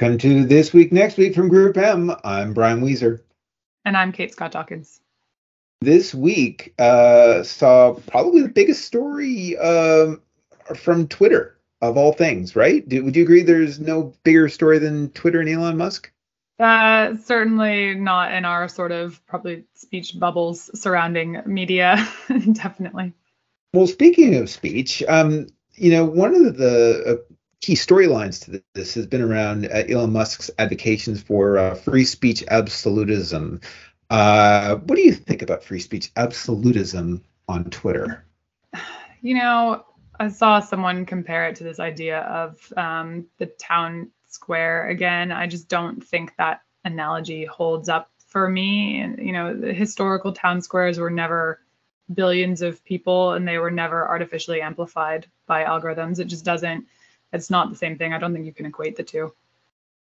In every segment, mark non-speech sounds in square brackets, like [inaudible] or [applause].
Welcome to This Week, Next Week from Group M. I'm Brian Wieser. And I'm Kate Scott Dawkins. This week uh, saw probably the biggest story um, from Twitter of all things, right? Do, would you agree there's no bigger story than Twitter and Elon Musk? Uh, certainly not in our sort of probably speech bubbles surrounding media, [laughs] definitely. Well, speaking of speech, um, you know, one of the uh, key storylines to this has been around uh, Elon Musk's advocations for uh, free speech absolutism. Uh, what do you think about free speech absolutism on Twitter? You know, I saw someone compare it to this idea of um, the town square again. I just don't think that analogy holds up for me. And, you know, the historical town squares were never billions of people and they were never artificially amplified by algorithms. It just doesn't it's not the same thing. I don't think you can equate the two.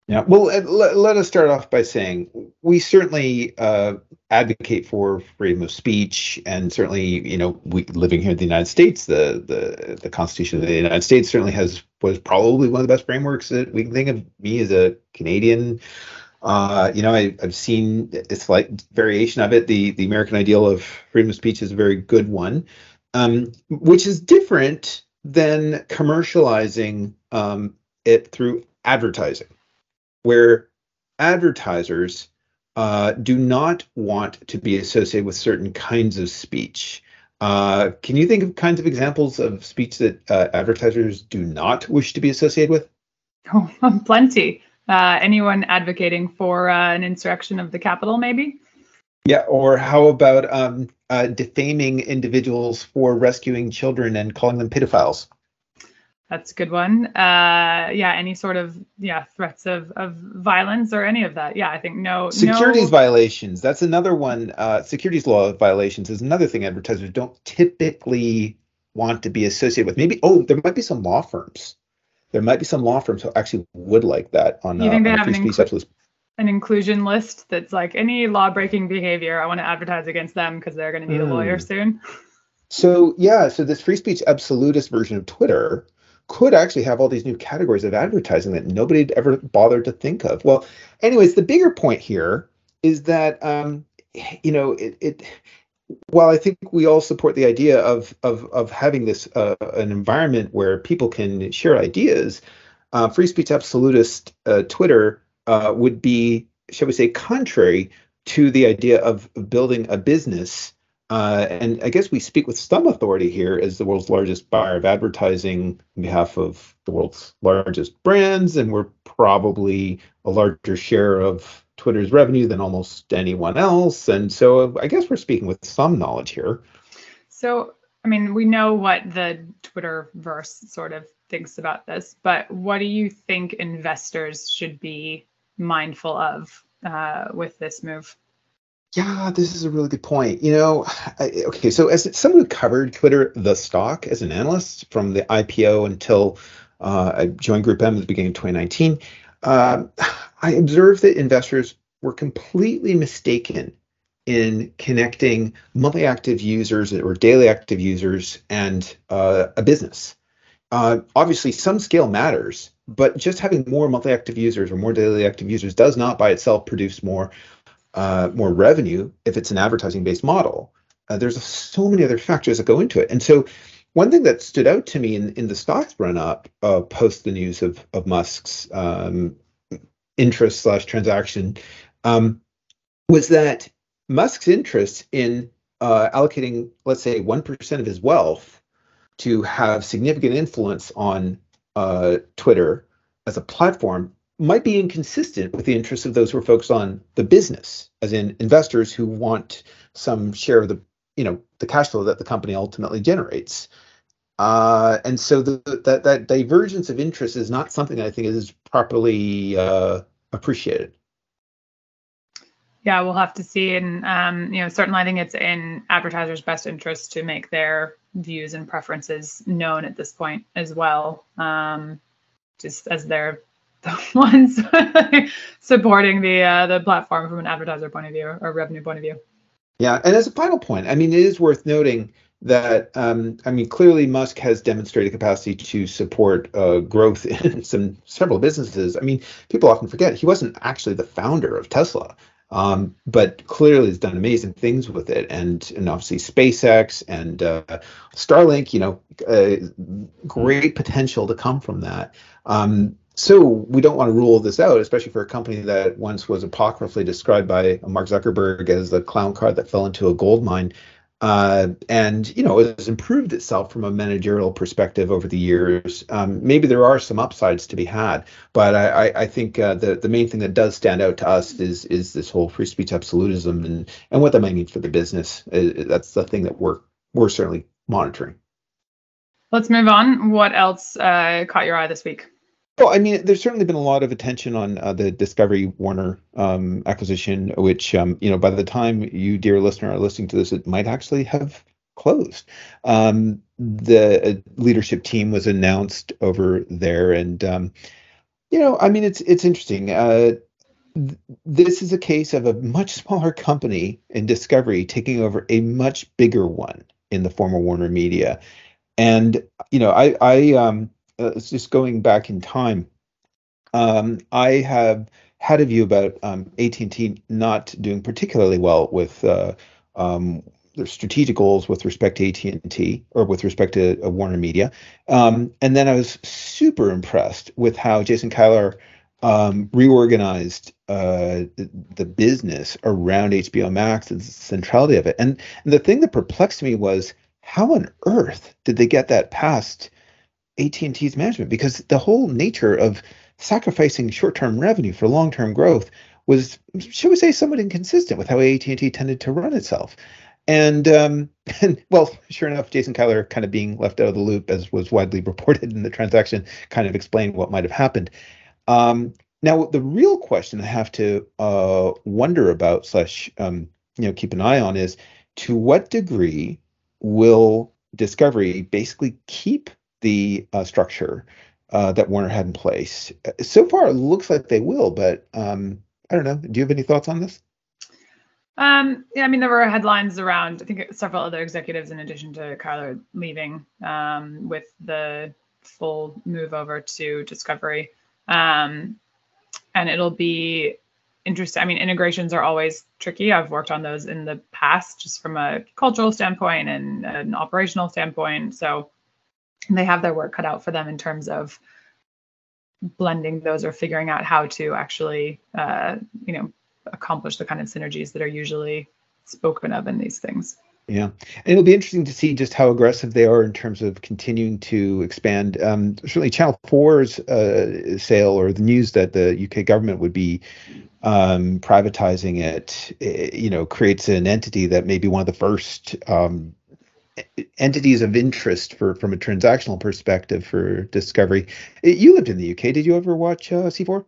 Yeah, well, let, let us start off by saying we certainly uh, advocate for freedom of speech, and certainly, you know, we living here in the United States, the the the Constitution of the United States certainly has was probably one of the best frameworks that we can think of. Me as a Canadian, uh, you know, I, have seen a slight variation of it. The the American ideal of freedom of speech is a very good one, um, which is different than commercializing um, it through advertising, where advertisers uh, do not want to be associated with certain kinds of speech. Uh, can you think of kinds of examples of speech that uh, advertisers do not wish to be associated with? Oh, [laughs] plenty. Uh, anyone advocating for uh, an insurrection of the Capitol, maybe? Yeah, or how about um, uh, defaming individuals for rescuing children and calling them pedophiles? That's a good one. Uh, yeah, any sort of yeah threats of, of violence or any of that. Yeah, I think no securities no... violations. That's another one. Uh, securities law violations is another thing advertisers don't typically want to be associated with. Maybe oh, there might be some law firms. There might be some law firms who actually would like that on. You think uh, they have an, inclu- an inclusion list that's like any law breaking behavior? I want to advertise against them because they're going to need mm. a lawyer hmm. soon. [laughs] So yeah, so this free speech absolutist version of Twitter could actually have all these new categories of advertising that nobody had ever bothered to think of. Well, anyways, the bigger point here is that um, you know it, it while I think we all support the idea of of of having this uh, an environment where people can share ideas, uh, free speech absolutist uh, Twitter uh, would be, shall we say, contrary to the idea of building a business uh, and I guess we speak with some authority here as the world's largest buyer of advertising on behalf of the world's largest brands, and we're probably a larger share of Twitter's revenue than almost anyone else. And so I guess we're speaking with some knowledge here. So, I mean, we know what the Twitter verse sort of thinks about this, but what do you think investors should be mindful of uh, with this move? Yeah, this is a really good point. You know, I, okay, so as someone who covered Twitter, the stock, as an analyst from the IPO until uh, I joined Group M at the beginning of 2019, uh, I observed that investors were completely mistaken in connecting monthly active users or daily active users and uh, a business. Uh, obviously, some scale matters, but just having more monthly active users or more daily active users does not by itself produce more uh, more revenue if it's an advertising based model. Uh, there's so many other factors that go into it. And so, one thing that stood out to me in, in the stocks run up uh, post the news of, of Musk's um, interest slash transaction um, was that Musk's interest in uh, allocating, let's say, 1% of his wealth to have significant influence on uh, Twitter as a platform might be inconsistent with the interests of those who are focused on the business, as in investors who want some share of the you know the cash flow that the company ultimately generates. Uh, and so the, that that divergence of interest is not something I think is properly uh, appreciated. Yeah, we'll have to see, and um, you know, certainly I think it's in advertisers' best interest to make their views and preferences known at this point as well, um, just as they're the [laughs] ones [laughs] supporting the uh, the platform from an advertiser point of view or revenue point of view. Yeah, and as a final point, I mean, it is worth noting that um, I mean, clearly Musk has demonstrated capacity to support uh, growth [laughs] in some several businesses. I mean, people often forget he wasn't actually the founder of Tesla, um, but clearly has done amazing things with it, and and obviously SpaceX and uh, Starlink. You know, uh, great potential to come from that. Um, so we don't want to rule this out, especially for a company that once was apocryphally described by Mark Zuckerberg as the clown car that fell into a gold mine. Uh, and you know it has improved itself from a managerial perspective over the years. Um, maybe there are some upsides to be had, but I, I, I think uh, the the main thing that does stand out to us is is this whole free speech absolutism and and what that might mean for the business. Uh, that's the thing that we're we're certainly monitoring. Let's move on. What else uh, caught your eye this week? Well, I mean, there's certainly been a lot of attention on uh, the Discovery Warner um, acquisition, which, um, you know, by the time you, dear listener, are listening to this, it might actually have closed. Um, the uh, leadership team was announced over there, and um, you know, I mean, it's it's interesting. Uh, th- this is a case of a much smaller company in Discovery taking over a much bigger one in the former Warner Media, and you know, I I um uh, just going back in time, um, I have had a view about um, AT&T not doing particularly well with uh, um, their strategic goals with respect to AT&T or with respect to uh, Warner Media. Um, and then I was super impressed with how Jason Kilar um, reorganized uh, the, the, business around HBO Max and the centrality of it. And, and the thing that perplexed me was how on earth did they get that past AT&T's management because the whole nature of sacrificing short-term revenue for long-term growth was, should we say, somewhat inconsistent with how AT&T tended to run itself. And, um, [laughs] and well, sure enough, Jason Kilar kind of being left out of the loop, as was widely reported in the transaction, kind of explained what might have happened. Um, now, the real question I have to uh, wonder about, slash, um, you know, keep an eye on, is to what degree will Discovery basically keep the uh, structure uh, that Warner had in place. So far, it looks like they will, but um, I don't know. Do you have any thoughts on this? Um, yeah, I mean, there were headlines around, I think, several other executives in addition to Kilar leaving um, with the full move over to Discovery. Um, and it'll be interesting. I mean, integrations are always tricky. I've worked on those in the past, just from a cultural standpoint and an operational standpoint. So they have their work cut out for them in terms of blending those or figuring out how to actually uh, you know accomplish the kind of synergies that are usually spoken of in these things yeah, and it'll be interesting to see just how aggressive they are in terms of continuing to expand. Um, certainly, Channel 4's uh, sale or the news that the UK government would be um, privatizing it, eh, you know, creates an entity that may be one of the first um, entities of interest for from a transactional perspective for Discovery. You lived in the UK. Did you ever watch uh, C4?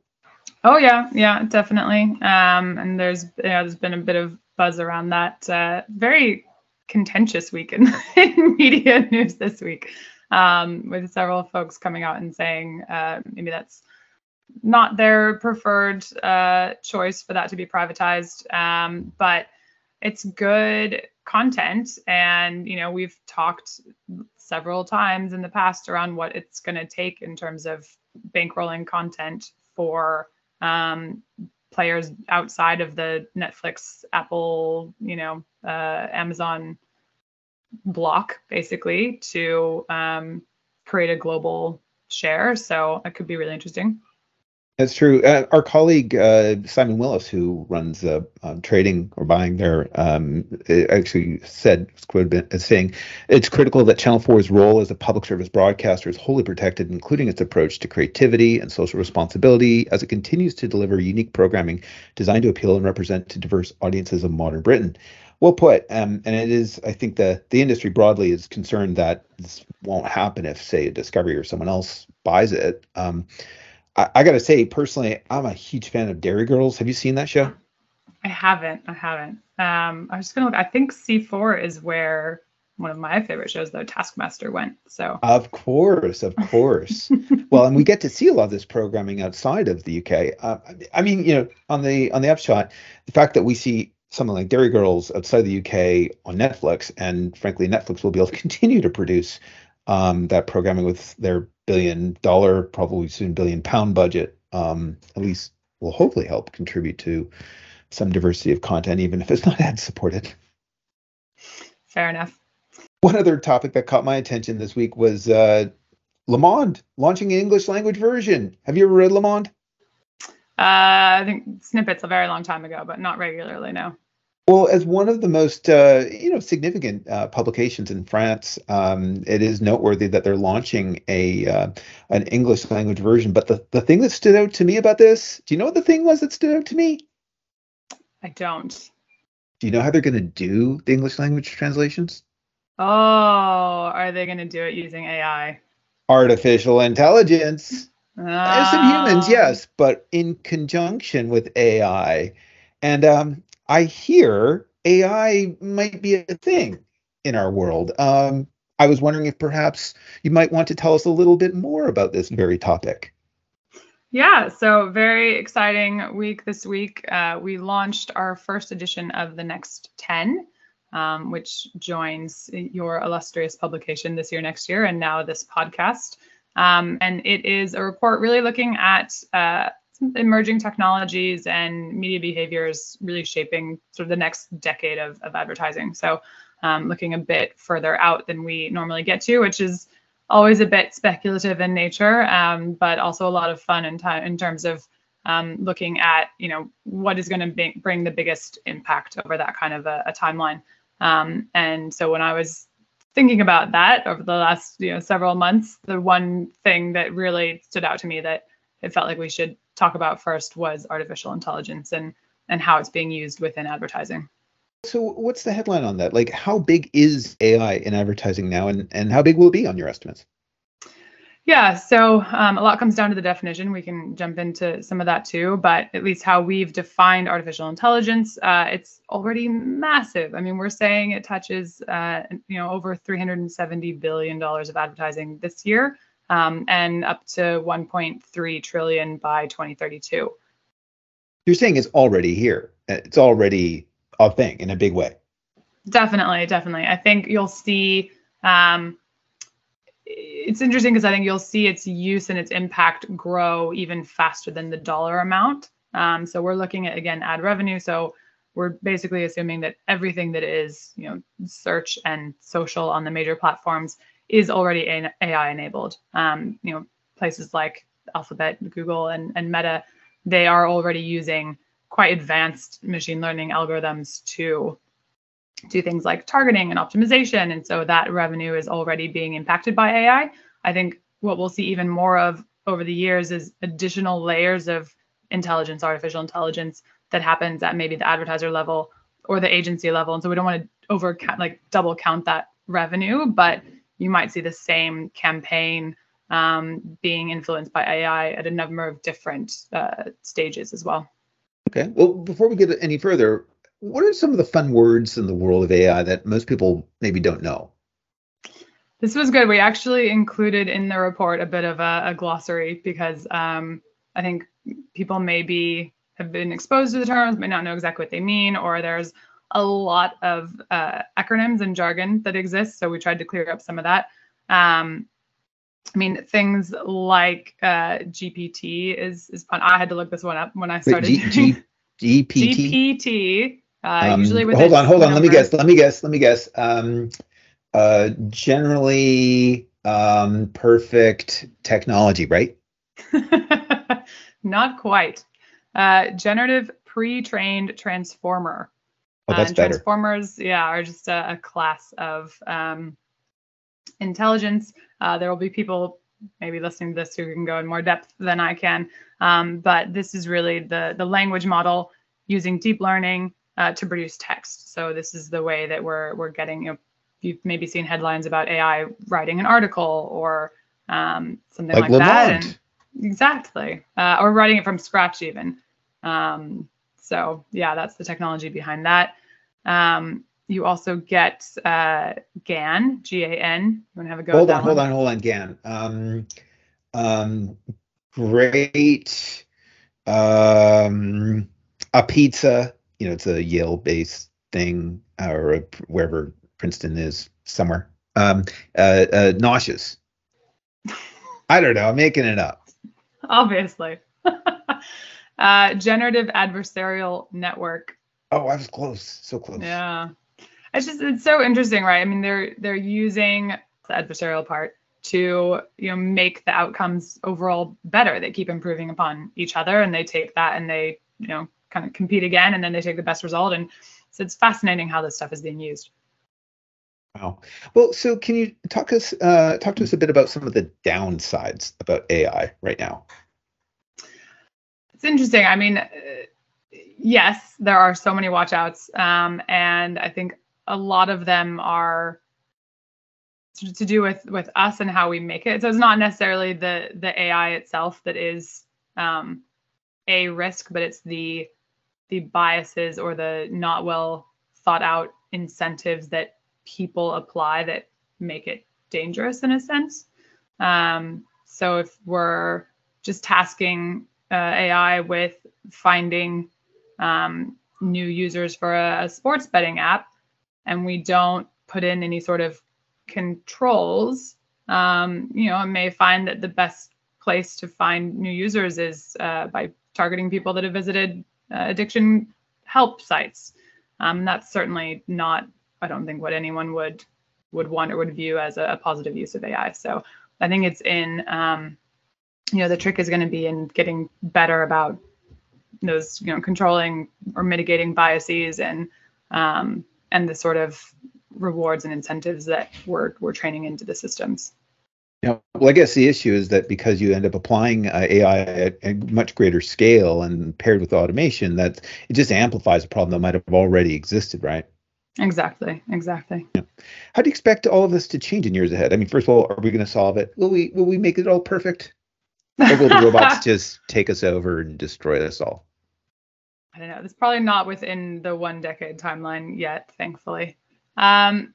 Oh yeah, yeah, definitely. Um, and there's yeah, there's been a bit of buzz around that. Uh, very contentious week in, [laughs] in media news this week, um, with several folks coming out and saying uh, maybe that's not their preferred uh, choice for that to be privatized. Um, but it's good content. And you know we've talked several times in the past around what it's going to take in terms of bankrolling content for um, players outside of the netflix apple you know uh, amazon block basically to um, create a global share. So it could be really interesting that's true. Uh, our colleague uh, Simon Willis, who runs uh, trading or buying there, um, actually said, as saying, "It's critical that Channel 4's role as a public service broadcaster is wholly protected, including its approach to creativity and social responsibility, as it continues to deliver unique programming designed to appeal and represent to diverse audiences of modern Britain." Well put, um, and it is. I think the the industry broadly is concerned that this won't happen if, say, Discovery or someone else buys it. Um, I, I got to say, personally, I'm a huge fan of Derry Girls. Have you seen that show? I haven't. I haven't. Um, I was just gonna look. I think C4 is where one of my favorite shows, though, Taskmaster went. So of course, of course. [laughs] well, and we get to see a lot of this programming outside of the UK. Uh, I mean, you know, on the on the upshot, the fact that we see something like Derry Girls outside the UK on Netflix, and frankly, Netflix will be able to [laughs] continue to produce um, that programming with their billion dollar, probably soon billion pound budget. Um, at least will hopefully help contribute to some diversity of content, even if it's not [laughs] ad supported. Fair enough. One other topic that caught my attention this week was uh, Le Monde launching an English language version. Have you ever read Le Monde? Uh, I think snippets a very long time ago, but not regularly. No. Well, as one of the most uh, you know significant uh, publications in France, um, it is noteworthy that they're launching a uh, an English language version. But the the thing that stood out to me about this, do you know what the thing was that stood out to me? I don't. Do you know how they're going to do the English language translations? Oh, are they going to do it using AI? Artificial intelligence. There's some humans, Oh. yes, but in conjunction with AI. And um, I hear AI might be a thing in our world. Um, I was wondering if perhaps you might want to tell us a little bit more about this very topic. Yeah, so very exciting week this week. Uh, we launched our first edition of the Next 10, um, which joins your illustrious publication this year, next year, and now this podcast. Um, and it is a report really looking at uh, emerging technologies and media behaviors really shaping sort of the next decade of, of advertising. So, um, looking a bit further out than we normally get to, which is always a bit speculative in nature, um, but also a lot of fun in, time in terms of um, looking at you know what is going to bring the biggest impact over that kind of a, a timeline. Um, and so when I was thinking about that over the last you know several months, the one thing that really stood out to me that it felt like we should talk about first was artificial intelligence and and how it's being used within advertising. So, what's the headline on that? Like, how big is AI in advertising now, and, and how big will it be on your estimates? Yeah, so um, a lot comes down to the definition. We can jump into some of that too, but at least how we've defined artificial intelligence, uh, it's already massive. I mean, we're saying it touches, uh, you know, over 370 billion dollars of advertising this year, um, and up to 1.3 trillion by 2032. You're saying it's already here. It's already a thing in a big way. Definitely, definitely. I think you'll see. Um, it's interesting because I think you'll see its use and its impact grow even faster than the dollar amount. Um, so we're looking at again ad revenue. So we're basically assuming that everything that is you know search and social on the major platforms is already AI enabled. Um, you know places like Alphabet, Google, and and Meta, they are already using quite advanced machine learning algorithms to do things like targeting and optimization. And so that revenue is already being impacted by AI. I think what we'll see even more of over the years is additional layers of intelligence, artificial intelligence that happens at maybe the advertiser level or the agency level. And so we don't want to over like double count that revenue, but you might see the same campaign um, being influenced by AI at a number of different uh, stages as well. Okay. Well, before we get any further, what are some of the fun words in the world of AI that most people maybe don't know? This was good. We actually included in the report a bit of a, a glossary because um, I think people maybe have been exposed to the terms, may not know exactly what they mean, or there's a lot of uh, acronyms and jargon that exists. So we tried to clear up some of that. Um, I mean, things like uh, GPT is is fun. I had to look this one up when I started. Wait, G, G, GPT. GPT. Uh, Um, usually with hold on, hold on. Let me guess. Let me guess. Let me guess. Um, uh, generally, um, perfect technology, right? [laughs] Not quite. Uh, generative pre-trained transformer. Oh, that's and better. Transformers, yeah, are just a, a class of um, intelligence. Uh, there will be people maybe listening to this who can go in more depth than I can, um, but this is really the the language model using deep learning uh, to produce text. So this is the way that we're we're getting. You know, you've maybe seen headlines about AI writing an article or um, something Like like, that. And exactly, uh, or writing it from scratch even. Um, so yeah, that's the technology behind that. Um, you also get uh, GAN, G-A-N. You want to have a go? Hold on, that hold one? on, hold on, Gan. Um, um, great. Um, a pizza you know, it's a Yale-based thing or a, wherever Princeton is somewhere. Um, uh, uh, nauseous. I don't know. I'm making it up. [laughs] Obviously. [laughs] uh, generative adversarial network. Oh, I was close. So close. Yeah. It's just it's so interesting, right? I mean, they're they're using the adversarial part to you know make the outcomes overall better. They keep improving upon each other, and they take that and they you know kind of compete again, and then they take the best result. And so it's fascinating how this stuff is being used. Wow. Well, so can you talk us uh, talk to us a bit about some of the downsides about AI right now? It's interesting. I mean, uh, yes, there are so many watchouts, um, and I think a lot of them are to, to do with with us and how we make it. So it's not necessarily the the AI itself that is um, a risk, but it's the the biases or the not well thought out incentives that people apply that make it dangerous in a sense. Um, so if we're just tasking uh, AI with finding um, new users for a, a, sports betting app, and we don't put in any sort of controls, um, you know, may find that the best place to find new users is uh, by targeting people that have visited uh, addiction help sites. Um, that's certainly not, I don't think, what anyone would would want or would view as a, a positive use of AI. So I think it's in, um, you know, the trick is going to be in getting better about those, you know, controlling or mitigating biases and um, and the sort of rewards and incentives that we're we're training into the systems. Yeah, well, I guess the issue is that because you end up applying uh, AI at a much greater scale and paired with automation, that it just amplifies a problem that might have already existed, right? Exactly. Exactly. Yeah. How do you expect all of this to change in years ahead? I mean, first of all, are we going to solve it? Will we? Will we make it all perfect? Or will the [laughs] robots just take us over and destroy us all? I don't know. It's probably not within the one decade timeline yet, thankfully. Um,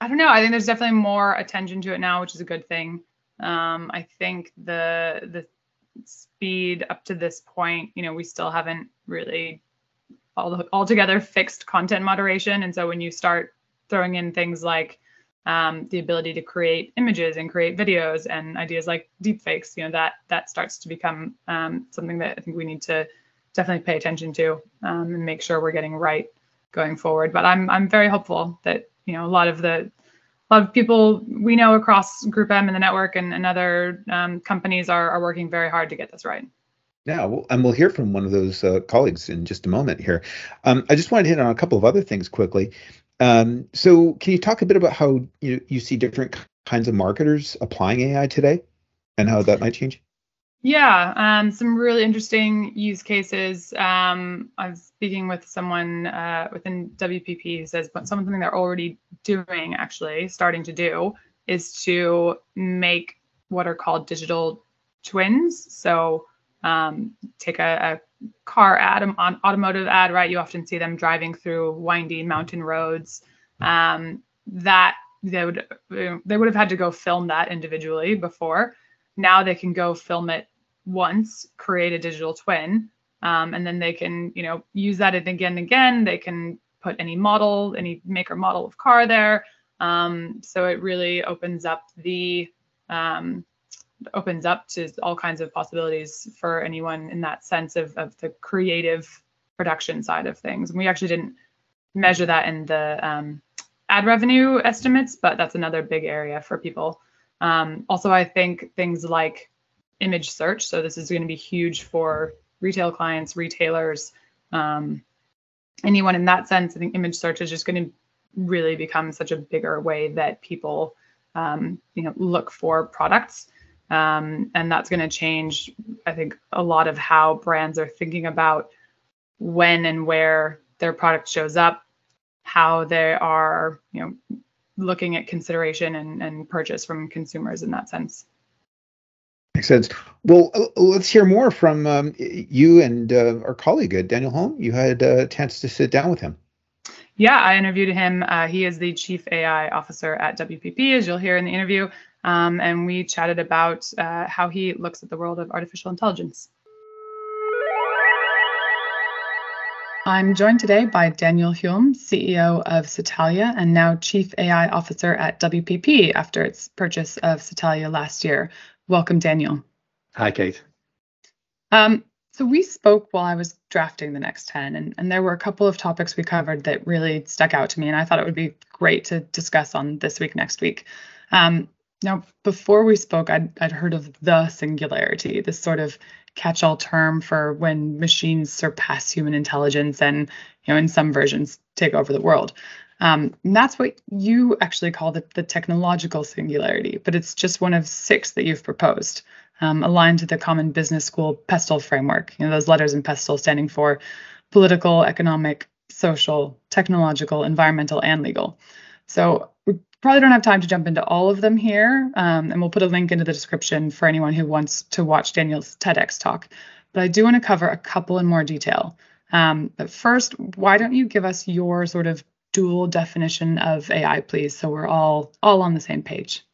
I don't know. I think there's definitely more attention to it now, which is a good thing. Um, I think the the speed up to this point, you know, we still haven't really all altogether fixed content moderation, and so when you start throwing in things like um, the ability to create images and create videos and ideas like deepfakes, you know, that that starts to become um, something that I think we need to definitely pay attention to um, and make sure we're getting right going forward. But I'm I'm very hopeful that you know a lot of the a lot of people we know across Group M and the network and, and other um, companies are, are working very hard to get this right. Yeah, well, and we'll hear from one of those uh, colleagues in just a moment here. Um, I just wanted to hit on a couple of other things quickly. Um, so, can you talk a bit about how you, you see different kinds of marketers applying AI today and how that might change? Yeah, um, some really interesting use cases. Um, I was speaking with someone uh, within WPP who says something they're already doing, actually starting to do, is to make what are called digital twins. So um, take a, a, car ad, an automotive ad, right? You often see them driving through windy mountain roads. Um, that they would they would have had to go film that individually before now they can go film it once, create a digital twin, um, and then they can, you know, use that again and again. They can put any model, any maker model of car there. Um, so it really opens up the um, opens up to all kinds of possibilities for anyone in that sense of, of the creative production side of things. And we actually didn't measure that in the um, ad revenue estimates, but that's another big area for people. Um, also, I think things like image search. So this is going to be huge for retail clients, retailers, um, anyone in that sense. I think image search is just going to really become such a bigger way that people, um, you know, look for products. Um, and that's going to change, I think, a lot of how brands are thinking about when and where their product shows up, how they are, you know, looking at consideration and, and purchase from consumers in that sense. Makes sense. Well, uh, let's hear more from um, you and uh, our colleague, uh, Daniel Hulme. You had a chance to sit down with him. Yeah, I interviewed him. Uh, he is the chief AI officer at WPP, as you'll hear in the interview. Um, and we chatted about uh, how he looks at the world of artificial intelligence. I'm joined today by Daniel Hulme, CEO of Satalia and now Chief AI Officer at WPP after its purchase of Satalia last year. Welcome, Daniel. Hi, Kate. Um, so we spoke while I was drafting the next 10, and, and there were a couple of topics we covered that really stuck out to me, and I thought it would be great to discuss on this week, next week. Um, now, before we spoke, I'd, I'd heard of the singularity, this sort of catch-all term for when machines surpass human intelligence and, you know, in some versions take over the world. Um, and that's what you actually call the, the technological singularity, but it's just one of six that you've proposed, um, aligned to the Common Business School PESTLE framework. You know, those letters in PESTLE standing for political, economic, social, technological, environmental, and legal. So we probably don't have time to jump into all of them here, um, and we'll put a link into the description for anyone who wants to watch Daniel's TEDx talk. But I do want to cover a couple in more detail. Um, but first, why don't you give us your sort of dual definition of AI, please, so we're all all on the same page?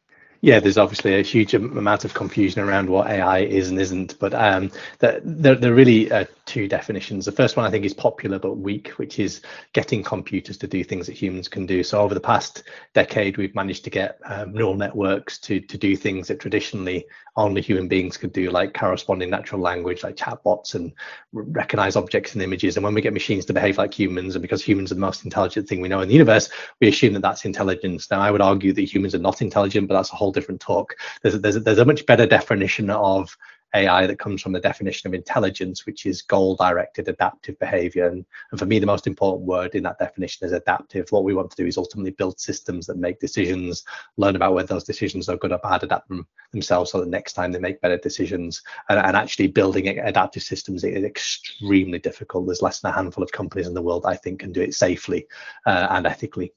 Yeah, there's obviously a huge amount of confusion around what AI is and isn't, but um, there, there, are really uh, two definitions. The first one I think is popular but weak, which is getting computers to do things that humans can do. So over the past decade, we've managed to get um, neural networks to to do things that traditionally only human beings could do, like corresponding natural language, like chatbots, and recognize objects and images. And when we get machines to behave like humans, and because humans are the most intelligent thing we know in the universe, we assume that that's intelligence. Now, I would argue that humans are not intelligent, but that's a whole different talk. There's a, there's a, there's a much better definition of AI that comes from the definition of intelligence, which is goal directed adaptive behavior. And, and for me, the most important word in that definition is adaptive. What we want to do is ultimately build systems that make decisions, learn about whether those decisions are good or bad, adapt them themselves so that next time they make better decisions. And, and actually building adaptive systems is extremely difficult. There's less than a handful of companies in the world, I think, can do it safely uh, and ethically.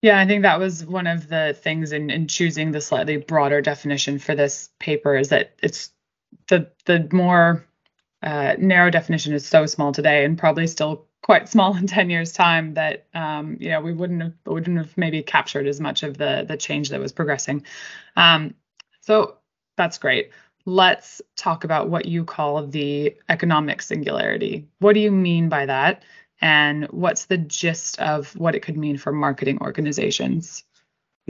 Yeah, I think that was one of the things in, in choosing the slightly broader definition for this paper is that it's the the more uh, narrow definition is so small today and probably still quite small [laughs] in 10 years time that um, you know we wouldn't have wouldn't have maybe captured as much of the the change that was progressing. Um, so that's great. Let's talk about what you call the economic singularity. What do you mean by that and what's the gist of what it could mean for marketing organizations?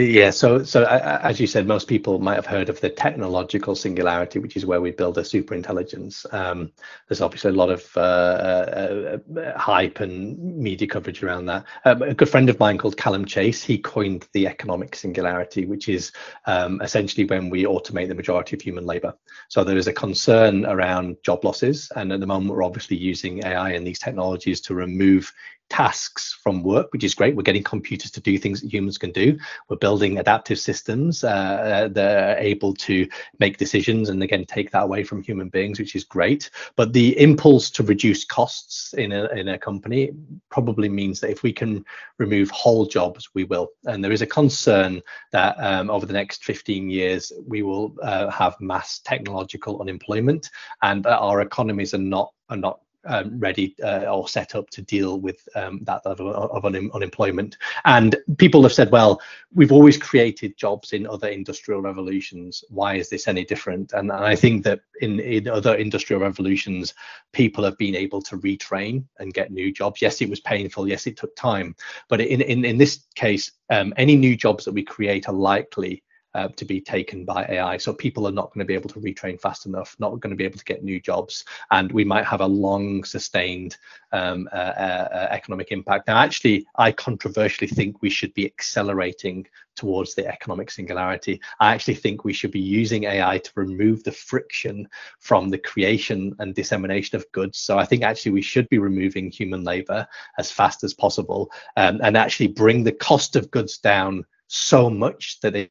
Yeah, so so as you said, most people might have heard of the technological singularity, which is where we build a super intelligence. Um, there's obviously a lot of uh, uh, uh, hype and media coverage around that. Um, a good friend of mine called Calum Chace, he coined the economic singularity, which is um, essentially when we automate the majority of human labor. So there is a concern around job losses, and at the moment we're obviously using AI and these technologies to remove tasks from work, which is great. We're getting computers to do things that humans can do. We're building adaptive systems uh, uh, that are able to make decisions and again take that away from human beings, which is great. But the impulse to reduce costs in a in a company probably means that if we can remove whole jobs, we will. And there is a concern that um, over the next 15 years we will uh, have mass technological unemployment, and our economies are not are not um, ready uh, or set up to deal with um, that level of, un- unemployment. And people have said, well, we've always created jobs in other industrial revolutions. Why is this any different? And, I think that in, in other industrial revolutions, people have been able to retrain and get new jobs. Yes, it was painful. Yes, it took time. But in, in, in this case, um, any new jobs that we create are likely uh, to be taken by AI. So people are not going to be able to retrain fast enough, not going to be able to get new jobs, and we might have a long sustained um, uh, uh, economic impact. Now, actually, I controversially think we should be accelerating towards the economic singularity. I actually think we should be using AI to remove the friction from the creation and dissemination of goods. So I think actually we should be removing human labor as fast as possible um, and actually bring the cost of goods down so much that it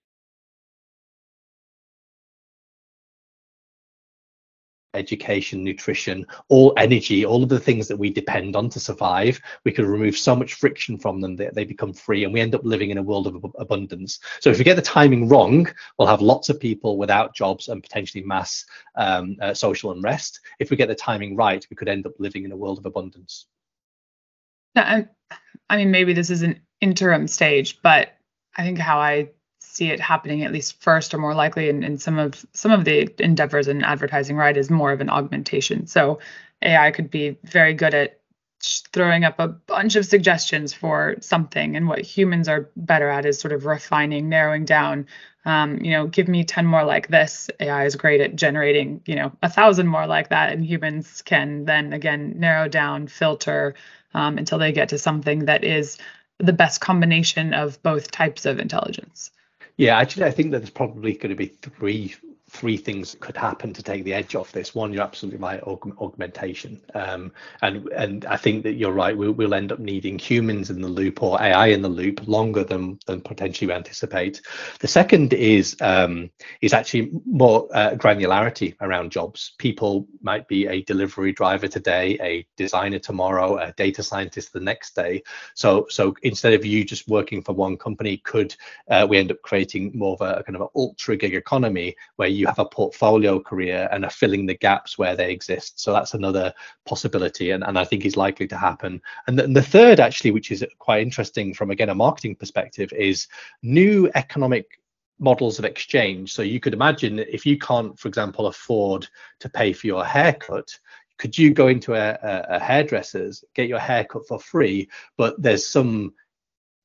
education, nutrition, all energy, all of the things that we depend on to survive, we could remove so much friction from them that they become free and we end up living in a world of abundance. So if we get the timing wrong, we'll have lots of people without jobs and potentially mass um, uh, social unrest. If we get the timing right, we could end up living in a world of abundance. I, I mean, maybe this is an interim stage, but I think how I see it happening at least first or more likely in, in some of some of the endeavors in advertising right is more of an augmentation. So ai could be very good at throwing up a bunch of suggestions for something and what humans are better at is sort of refining narrowing down. Um, you know give me 10 more like this. Ai is great at generating you know a thousand more like that and humans can then again narrow down filter um, until they get to something that is the best combination of both types of intelligence yeah actually i think that there's probably going to be three three things could happen to take the edge off this. One, you're absolutely right, aug- augmentation, um, and and I think that you're right. We'll, we'll end up needing humans in the loop or AI in the loop longer than than potentially we anticipate. The second is um, is actually more uh, granularity around jobs. People might be a delivery driver today, a designer tomorrow, a data scientist the next day. So so instead of you just working for one company, could uh, we end up creating more of a, a kind of an ultra gig economy where you have a portfolio career and are filling the gaps where they exist. So that's another possibility, and, and I think is likely to happen. And the, and the third, actually, which is quite interesting from again a marketing perspective, is new economic models of exchange. So you could imagine if you can't, for example, afford to pay for your haircut, could you go into a, a hairdresser's, get your haircut for free, but there's some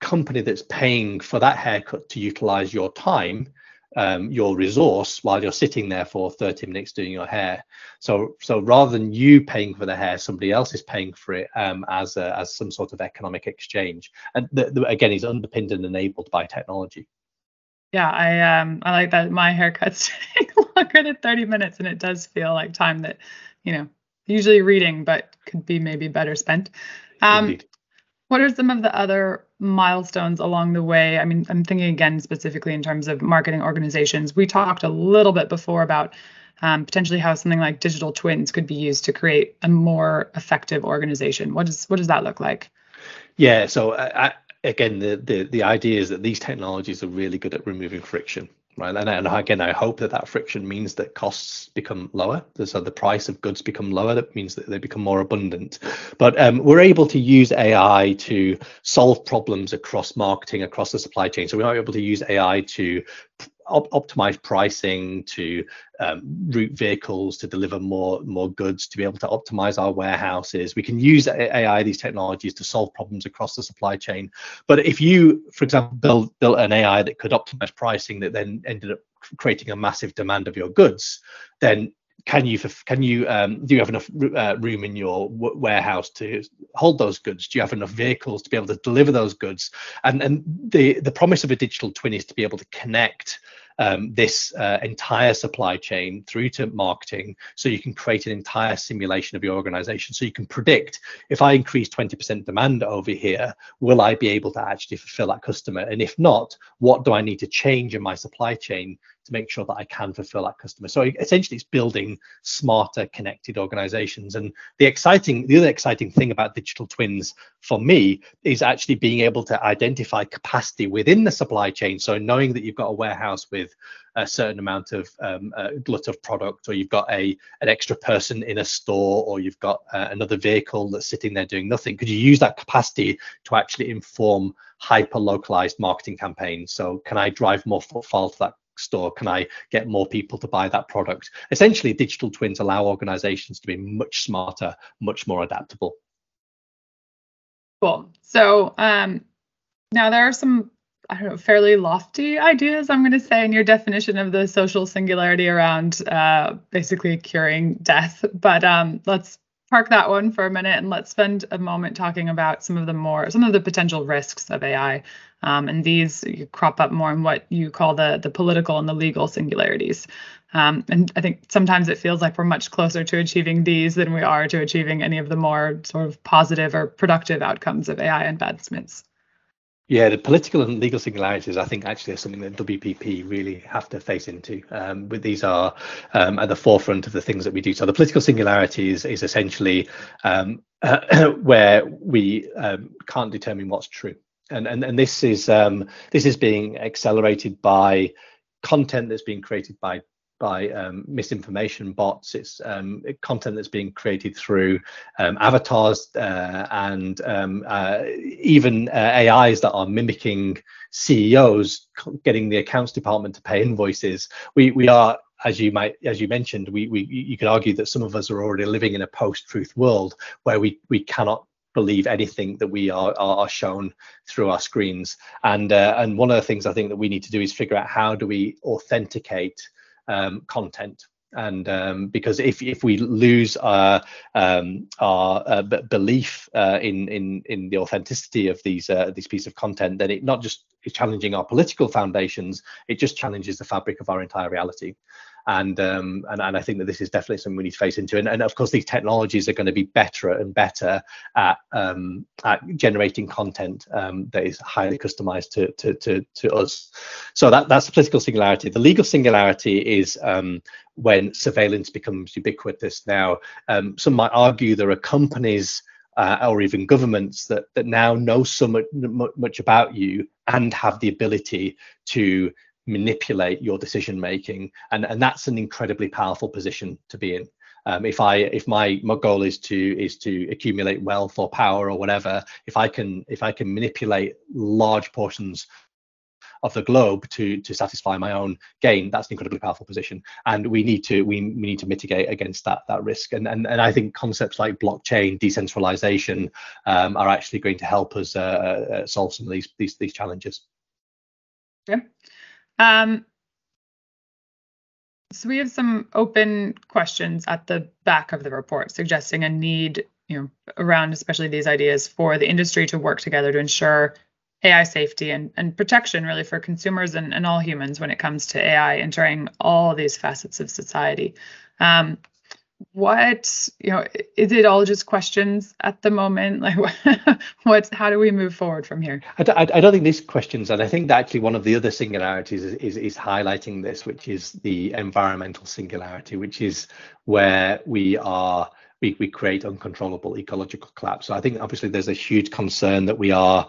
company that's paying for that haircut to utilize your time um, your resource while you're sitting there for 30 minutes doing your hair. So so rather than you paying for the hair, somebody else is paying for it um, as a, as some sort of economic exchange. And the, the, again, is underpinned and enabled by technology. Yeah, I um I like that my haircuts [laughs] take longer than 30 minutes, and it does feel like time that you know usually reading, but could be maybe better spent. Um, Indeed. What are some of the other milestones along the way? I mean, I'm thinking again specifically in terms of marketing organizations. We talked a little bit before about um, potentially how something like digital twins could be used to create a more effective organization. What does what does that look like? Yeah, so uh, I, again, the, the the idea is that these technologies are really good at removing friction right? And, and again, I hope that that friction means that costs become lower. So the price of goods become lower. That means that they become more abundant. But um, we're able to use AI to solve problems across marketing, across the supply chain. So we are able to use AI to op- optimize pricing, to um, route vehicles, to deliver more more goods, to be able to optimize our warehouses. We can use AI, these technologies, to solve problems across the supply chain. But if you, for example, build built an AI that could optimize pricing that then ended up creating a massive demand of your goods, then can you can you um, do you have enough uh, room in your warehouse to hold those goods do you have enough vehicles to be able to deliver those goods and and the the promise of a digital twin is to be able to connect um, this uh, entire supply chain through to marketing so you can create an entire simulation of your organization. So you can predict if i increase 20% demand over here will i be able to actually fulfill that customer? And if not what do i need to change in my supply chain to make sure that I can fulfill that customer. So essentially, it's building smarter, connected organizations. And the exciting, the other exciting thing about digital twins for me is actually being able to identify capacity within the supply chain. So knowing that you've got a warehouse with a certain amount of um, glut of product, or you've got a an extra person in a store, or you've got uh, another vehicle that's sitting there doing nothing. Could you use that capacity to actually inform hyper localized marketing campaigns? So can I drive more footfall to that store can i get more people to buy that product essentially digital twins allow organizations to be much smarter much more adaptable cool so um now there are some I don't know, fairly lofty ideas, I'm going to say, in your definition of the social singularity around uh, basically curing death. But um, let's park that one for a minute and let's spend a moment talking about some of the more some of the potential risks of AI. Um, and these crop up more in what you call the the political and the legal singularities. Um, and I think sometimes it feels like we're much closer to achieving these than we are to achieving any of the more sort of positive or productive outcomes of AI advancements. Yeah, the political and legal singularities, I think, actually are something that WPP really have to face into. Um, but these are um, at the forefront of the things that we do. So the political singularity is, is essentially um, uh, [clears throat] where we um, can't determine what's true, and and and this is um, this is being accelerated by content that's being created by by um, misinformation bots. It's um, content that's being created through um, avatars uh, and um, uh, even uh, AIs that are mimicking CEOs, getting the accounts department to pay invoices. We we are as you might as you mentioned we, we you could argue that some of us are already living in a post-truth world where we we cannot believe anything that we are are shown through our screens. And uh, and one of the things I think that we need to do is figure out how do we authenticate um, content and um, because if if we lose our um, our uh, belief uh, in in in the authenticity of these uh, these pieces of content, then it not just is challenging our political foundations, it just challenges the fabric of our entire reality and um, and and I think that this is definitely something we need to face into. And, and of course, these technologies are going to be better and better at um, at generating content um, that is highly customized to, to to to us. So that that's the political singularity. The legal singularity is um, when surveillance becomes ubiquitous. Now, um, some might argue there are companies. Uh, or even governments that that now know so much, much about you and have the ability to manipulate your decision making. And and that's an incredibly powerful position to be in. Um, if i if my, my goal is to is to accumulate wealth or power or whatever if i can if i can manipulate large portions of the globe to to satisfy my own gain that's an incredibly powerful position. And we need to we, we need to mitigate against that that risk. And and, and i think concepts like blockchain decentralization um, are actually going to help us uh, uh, solve some of these these these challenges. Yeah um, so we have some open questions at the back of the report suggesting a need, you know, around especially these ideas for the industry to work together to ensure AI safety and, and protection really for consumers and, and all humans when it comes to AI entering all these facets of society. Um, what you know is it all just questions at the moment? [laughs] Like what's how do we move forward from here? I, I, I, don't think these questions and i think that actually one of the other singularities is, is, is highlighting this which is the environmental singularity which is where we are we, we create uncontrollable ecological collapse. So i think obviously there's a huge concern that we are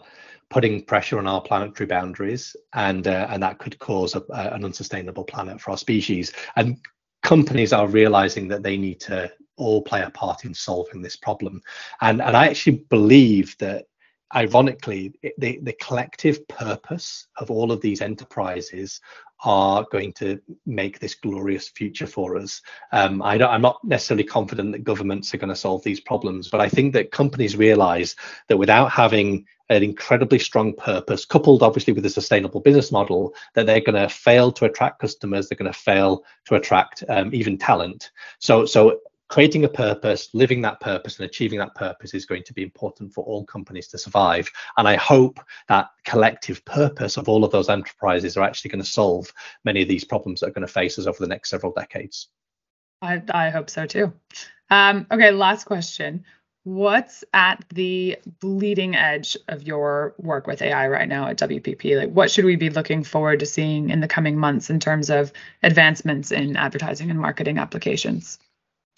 putting pressure on our planetary boundaries and uh, and that could cause a, a, an unsustainable planet for our species. And companies are realizing that they need to all play a part in solving this problem. And, and I actually believe that ironically, the, the collective purpose of all of these enterprises are going to make this glorious future for us. Um, I am not necessarily confident that governments are going to solve these problems, but I think that companies realize that without having an incredibly strong purpose, coupled obviously with a sustainable business model, that they're going to fail to attract customers. They're going to fail to attract um, even talent. So, so creating a purpose, living that purpose, and achieving that purpose is going to be important for all companies to survive. And I hope that collective purpose of all of those enterprises are actually going to solve many of these problems that are going to face us over the next several decades. I, I hope so too. Um, okay, last question. What's at the bleeding edge of your work with AI right now at WPP? Like, what should we be looking forward to seeing in the coming months in terms of advancements in advertising and marketing applications?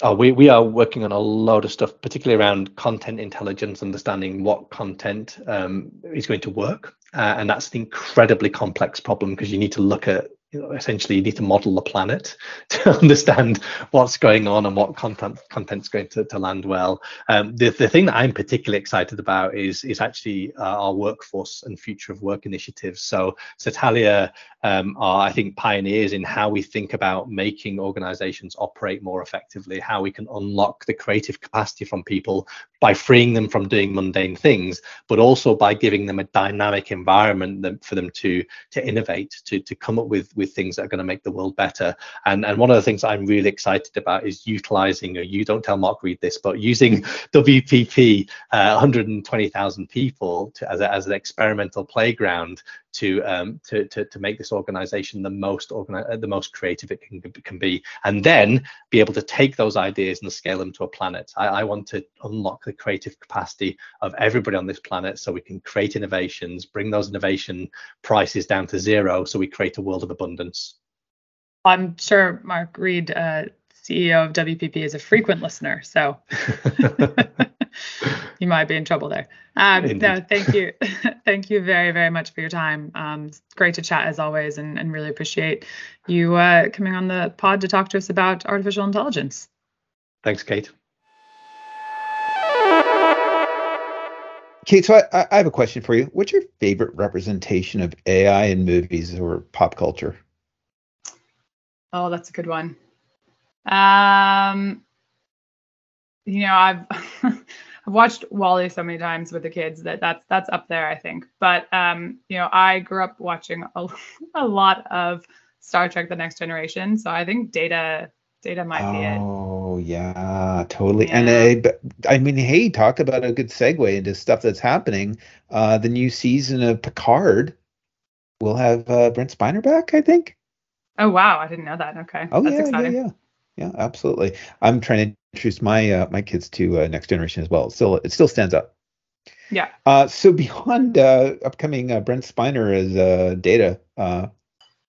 Oh, we, we are working on a lot of stuff, particularly around content intelligence, understanding what content um, is going to work. Uh, and that's an incredibly complex problem because you need to look at essentially you need to model the planet [laughs] to understand what's going on and what content content's going to, to land well. Um, the, the thing that I'm particularly excited about is is actually uh, our workforce and future of work initiatives. So Satalia um, are, I think, pioneers in how we think about making organizations operate more effectively, how we can unlock the creative capacity from people by freeing them from doing mundane things, but also by giving them a dynamic environment for them to to innovate, to to come up with with things that are going to make the world better. And and one of the things I'm really excited about is utilizing, or you don't tell Mark Read this, but using WPP, uh, 120,000 people to, as, a, as an experimental playground to um, to, to to make this organization the most organi- the most creative it can can be, and then be able to take those ideas and scale them to a planet. I, I want to unlock the creative capacity of everybody on this planet, so we can create innovations, bring those innovation prices down to zero, so we create a world of abundance. I'm sure Mark Read, uh, CEO of WPP, is a frequent listener, so. [laughs] [laughs] you might be in trouble there. Um, no, thank you. [laughs] thank you very, very much for your time. Um, it's great to chat as always and, and really appreciate you uh, coming on the pod to talk to us about artificial intelligence. Thanks, Kate. Kate, so I, I have a question for you. What's your favorite representation of AI in movies or pop culture? Oh, that's a good one. Um, you know, I've [laughs] I've watched WALL-E so many times with the kids that that's that's up there, I think. But um, you know, I grew up watching a, [laughs] a lot of Star Trek: The Next Generation, so I think Data Data might be it. Oh yeah, totally. Yeah. And I, I mean, hey, talk about a good segue into stuff that's happening. Uh, the new season of Picard will have uh, Brent Spiner back, I think. Oh wow, I didn't know that. Okay, Oh that's yeah, exciting. yeah, yeah, yeah, absolutely. I'm trying to introduce my uh, my kids to uh, Next Generation as well. It still, it still stands up. Yeah. Uh, so beyond uh, upcoming uh, Brent Spiner as uh, data, uh,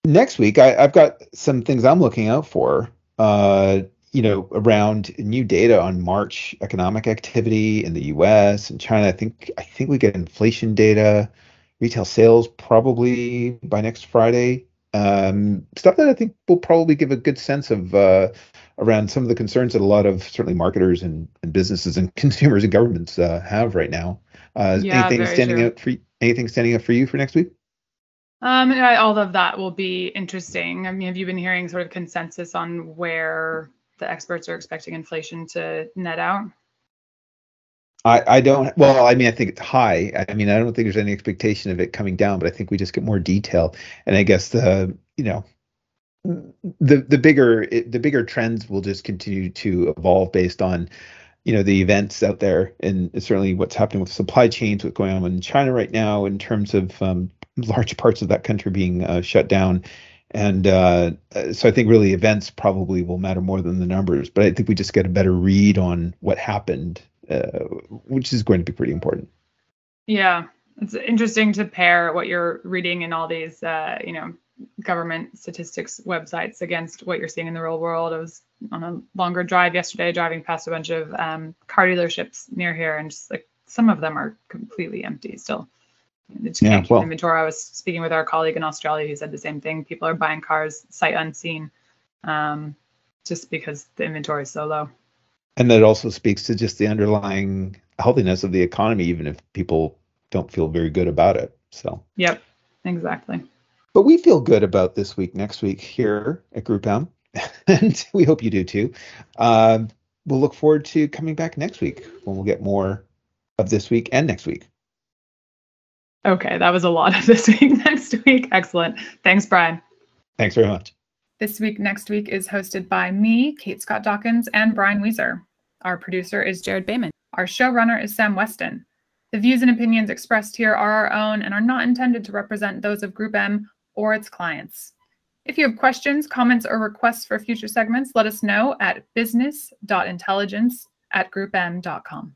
next week I, I've got some things I'm looking out for. Uh, you know, around new data on March economic activity in the U.S. and China. I think I think we get inflation data, retail sales probably by next Friday. Um, stuff that I think will probably give a good sense of uh, around some of the concerns that a lot of certainly marketers and, and businesses and [laughs] consumers and governments uh, have right now. Uh, Yeah, anything standing true. out for anything standing up for you for next week? Um, I- all of that will be interesting. I mean, have you been hearing sort of consensus on where the experts are expecting inflation to net out? I, I don't well I mean I think it's high I mean I don't think there's any expectation of it coming down but I think we just get more detail and I guess the you know the the bigger the bigger trends will just continue to evolve based on you know the events out there and certainly what's happening with supply chains what's going on in China right now in terms of um, large parts of that country being uh, shut down and uh, so I think really events probably will matter more than the numbers but I think we just get a better read on what happened uh, which is going to be pretty important. Yeah, it's interesting to pair what you're reading in all these, uh, you know, government statistics websites against what you're seeing in the real world. I was on a longer drive yesterday, driving past a bunch of um, car dealerships near here, and just like some of them are completely empty still. They just Yeah, can't keep well- inventory. I was speaking with our colleague in Australia who said the same thing. People are buying cars sight unseen, um, just because the inventory is so low. And that also speaks to just the underlying healthiness of the economy, even if people don't feel very good about it. So, Yep, exactly. But we feel good about this week, next week here at Group M, [laughs] and we hope you do too. Um, we'll look forward to coming back next week when we'll get more of this week and next week. Okay, that was a lot of this [laughs] week. Next week, excellent. Thanks, Brian. Thanks very much. This Week Next Week is hosted by me, Kate Scott Dawkins, and Brian Wieser. Our producer is Jared Bayman. Our showrunner is Sam Weston. The views and opinions expressed here are our own and are not intended to represent those of Group M or its clients. If you have questions, comments, or requests for future segments, let us know at business.intelligence at groupm.com.